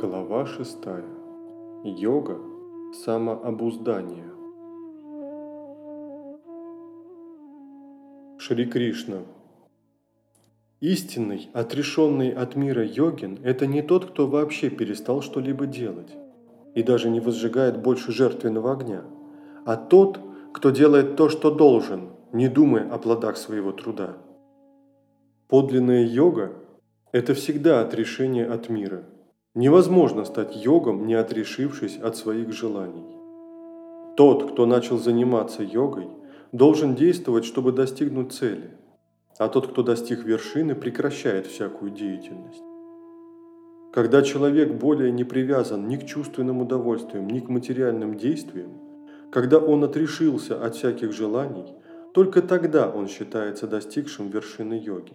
Глава 6. Йога самообуздания. Шри Кришна. Истинный, отрешенный от мира йогин – это не тот, кто вообще перестал что-либо делать и даже не возжигает больше жертвенного огня, а тот, кто делает то, что должен, не думая о плодах своего труда. Подлинная йога – это всегда отрешение от мира. Невозможно стать йогом, не отрешившись от своих желаний. Тот, кто начал заниматься йогой, должен действовать, чтобы достигнуть цели, а тот, кто достиг вершины, прекращает всякую деятельность. Когда человек более не привязан ни к чувственным удовольствиям, ни к материальным действиям, когда он отрешился от всяких желаний, только тогда он считается достигшим вершины йоги.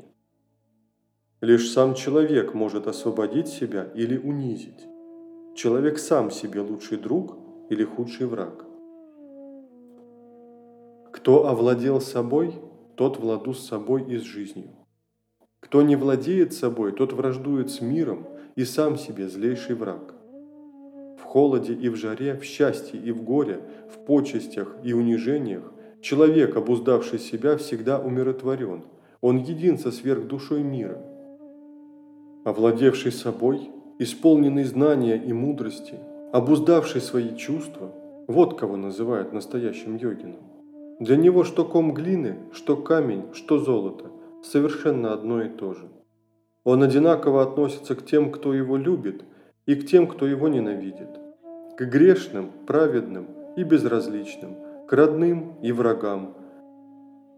Лишь сам человек может освободить себя или унизить. Человек сам себе лучший друг или худший враг. Кто овладел собой, тот владу с собой и с жизнью. Кто не владеет собой, тот враждует с миром и сам себе злейший враг. В холоде и в жаре, в счастье и в горе, в почестях и унижениях человек, обуздавший себя, всегда умиротворен. Он един со сверхдушой мира – овладевший собой, исполненный знания и мудрости, обуздавший свои чувства, вот кого называют настоящим йогином. Для него что ком глины, что камень, что золото – совершенно одно и то же. Он одинаково относится к тем, кто его любит, и к тем, кто его ненавидит, к грешным, праведным и безразличным, к родным и врагам.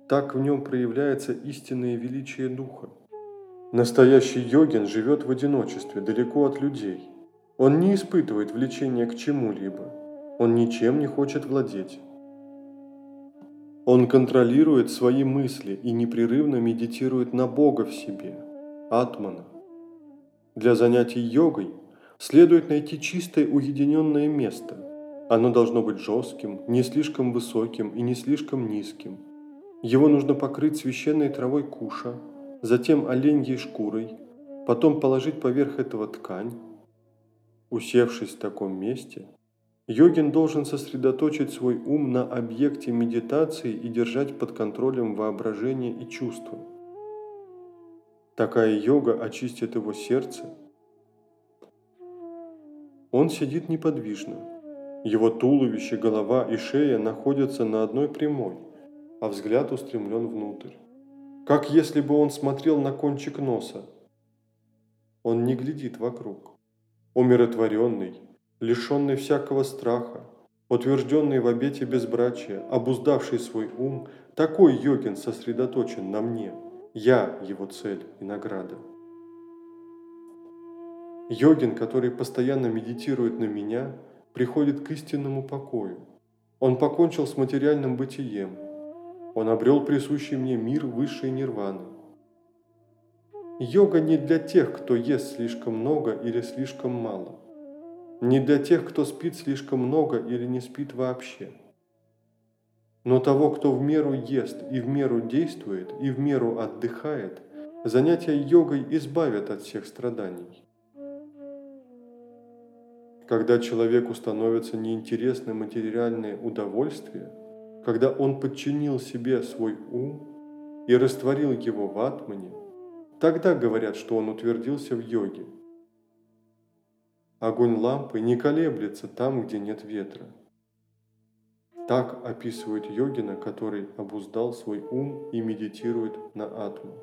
Так в нем проявляется истинное величие духа. Настоящий йогин живет в одиночестве, далеко от людей. Он не испытывает влечения к чему-либо. Он ничем не хочет владеть. Он контролирует свои мысли и непрерывно медитирует на Бога в себе, Атмана. Для занятий йогой следует найти чистое уединенное место. Оно должно быть жестким, не слишком высоким и не слишком низким. Его нужно покрыть священной травой куша – затем оленьей шкурой, потом положить поверх этого ткань. Усевшись в таком месте, йогин должен сосредоточить свой ум на объекте медитации и держать под контролем воображение и чувства. Такая йога очистит его сердце. Он сидит неподвижно. Его туловище, голова и шея находятся на одной прямой, а взгляд устремлен внутрь как если бы он смотрел на кончик носа. Он не глядит вокруг. Умиротворенный, лишенный всякого страха, утвержденный в обете безбрачия, обуздавший свой ум, такой йогин сосредоточен на мне. Я его цель и награда. Йогин, который постоянно медитирует на меня, приходит к истинному покою. Он покончил с материальным бытием – он обрел присущий мне мир высшей нирваны. Йога не для тех, кто ест слишком много или слишком мало. Не для тех, кто спит слишком много или не спит вообще. Но того, кто в меру ест и в меру действует, и в меру отдыхает, занятия йогой избавят от всех страданий. Когда человеку становятся неинтересны материальные удовольствия – когда он подчинил себе свой ум и растворил его в атмане, тогда говорят, что он утвердился в йоге. Огонь лампы не колеблется там, где нет ветра. Так описывают йогина, который обуздал свой ум и медитирует на атму.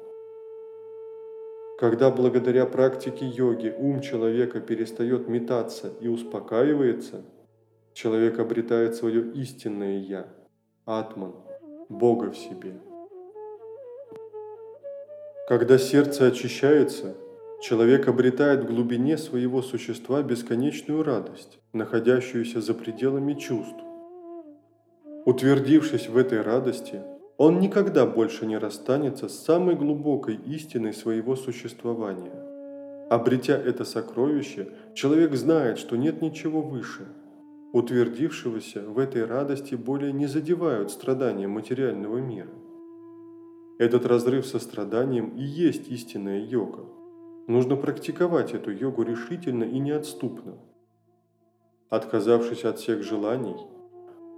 Когда благодаря практике йоги ум человека перестает метаться и успокаивается, человек обретает свое истинное «я», Атман, Бога в себе. Когда сердце очищается, человек обретает в глубине своего существа бесконечную радость, находящуюся за пределами чувств. Утвердившись в этой радости, он никогда больше не расстанется с самой глубокой истиной своего существования. Обретя это сокровище, человек знает, что нет ничего выше – утвердившегося в этой радости более не задевают страдания материального мира. Этот разрыв со страданием и есть истинная йога. Нужно практиковать эту йогу решительно и неотступно. Отказавшись от всех желаний,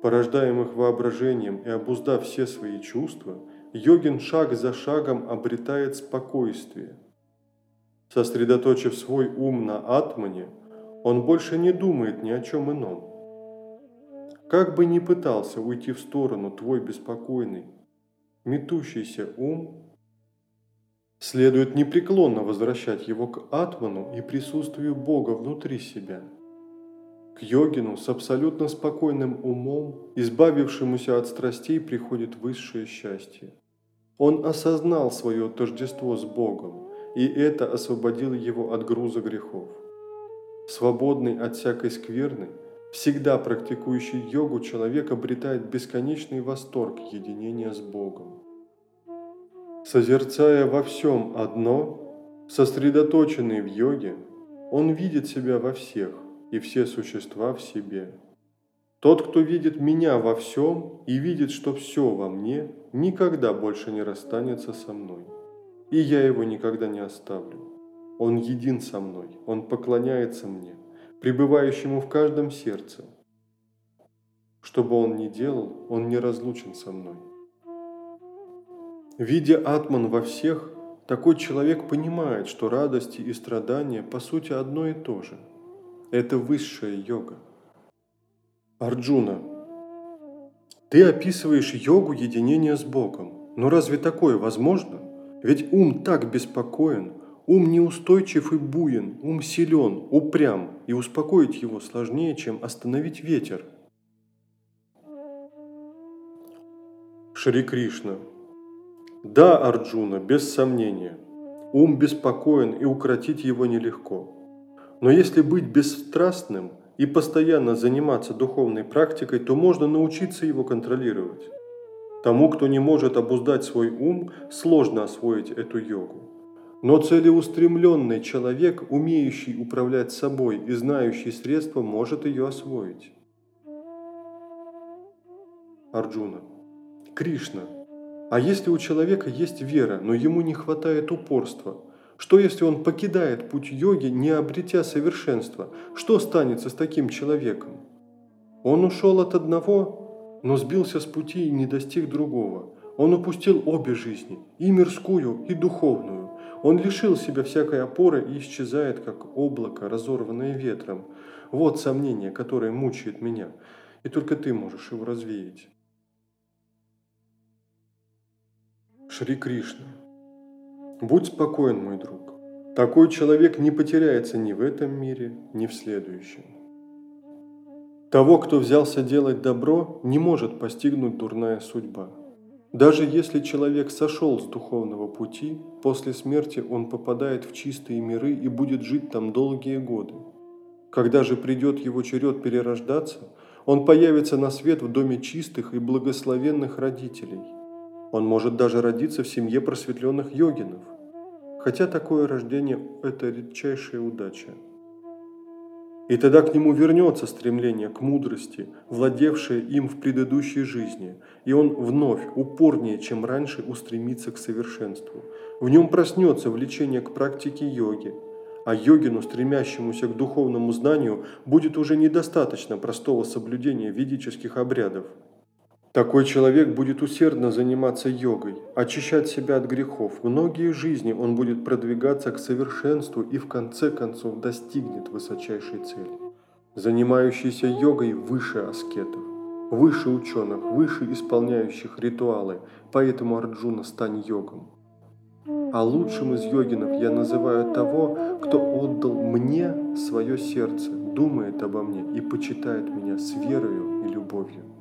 порождаемых воображением и обуздав все свои чувства, йогин шаг за шагом обретает спокойствие. Сосредоточив свой ум на атмане, он больше не думает ни о чем ином. Как бы ни пытался уйти в сторону твой беспокойный, метущийся ум, Следует непреклонно возвращать его к атману и присутствию Бога внутри себя. К йогину с абсолютно спокойным умом, избавившемуся от страстей, приходит высшее счастье. Он осознал свое тождество с Богом, и это освободило его от груза грехов. Свободный от всякой скверны, всегда практикующий йогу человек обретает бесконечный восторг единения с Богом. Созерцая во всем одно, сосредоточенный в йоге, он видит себя во всех и все существа в себе. Тот, кто видит меня во всем и видит, что все во мне, никогда больше не расстанется со мной. И я его никогда не оставлю. Он един со мной, он поклоняется мне, пребывающему в каждом сердце. Что бы он ни делал, он не разлучен со мной. Видя атман во всех, такой человек понимает, что радости и страдания по сути одно и то же. Это высшая йога. Арджуна, ты описываешь йогу единения с Богом. Но разве такое возможно? Ведь ум так беспокоен, ум неустойчив и буен, ум силен, упрям, и успокоить его сложнее, чем остановить ветер. Шри Кришна, да, Арджуна, без сомнения. Ум беспокоен и укротить его нелегко. Но если быть бесстрастным и постоянно заниматься духовной практикой, то можно научиться его контролировать. Тому, кто не может обуздать свой ум, сложно освоить эту йогу. Но целеустремленный человек, умеющий управлять собой и знающий средства, может ее освоить. Арджуна. Кришна – а если у человека есть вера, но ему не хватает упорства? Что если он покидает путь йоги, не обретя совершенства? Что станется с таким человеком? Он ушел от одного, но сбился с пути и не достиг другого. Он упустил обе жизни, и мирскую, и духовную. Он лишил себя всякой опоры и исчезает, как облако, разорванное ветром. Вот сомнение, которое мучает меня, и только ты можешь его развеять. Шри Кришна. Будь спокоен, мой друг. Такой человек не потеряется ни в этом мире, ни в следующем. Того, кто взялся делать добро, не может постигнуть дурная судьба. Даже если человек сошел с духовного пути, после смерти он попадает в чистые миры и будет жить там долгие годы. Когда же придет его черед перерождаться, он появится на свет в доме чистых и благословенных родителей – он может даже родиться в семье просветленных йогинов, хотя такое рождение – это редчайшая удача. И тогда к нему вернется стремление к мудрости, владевшее им в предыдущей жизни, и он вновь, упорнее, чем раньше, устремится к совершенству. В нем проснется влечение к практике йоги, а йогину, стремящемуся к духовному знанию, будет уже недостаточно простого соблюдения ведических обрядов – такой человек будет усердно заниматься йогой, очищать себя от грехов. Многие жизни он будет продвигаться к совершенству и в конце концов достигнет высочайшей цели. Занимающийся йогой выше аскетов, выше ученых, выше исполняющих ритуалы, поэтому Арджуна стань йогом. А лучшим из йогинов я называю того, кто отдал мне свое сердце, думает обо мне и почитает меня с верою и любовью.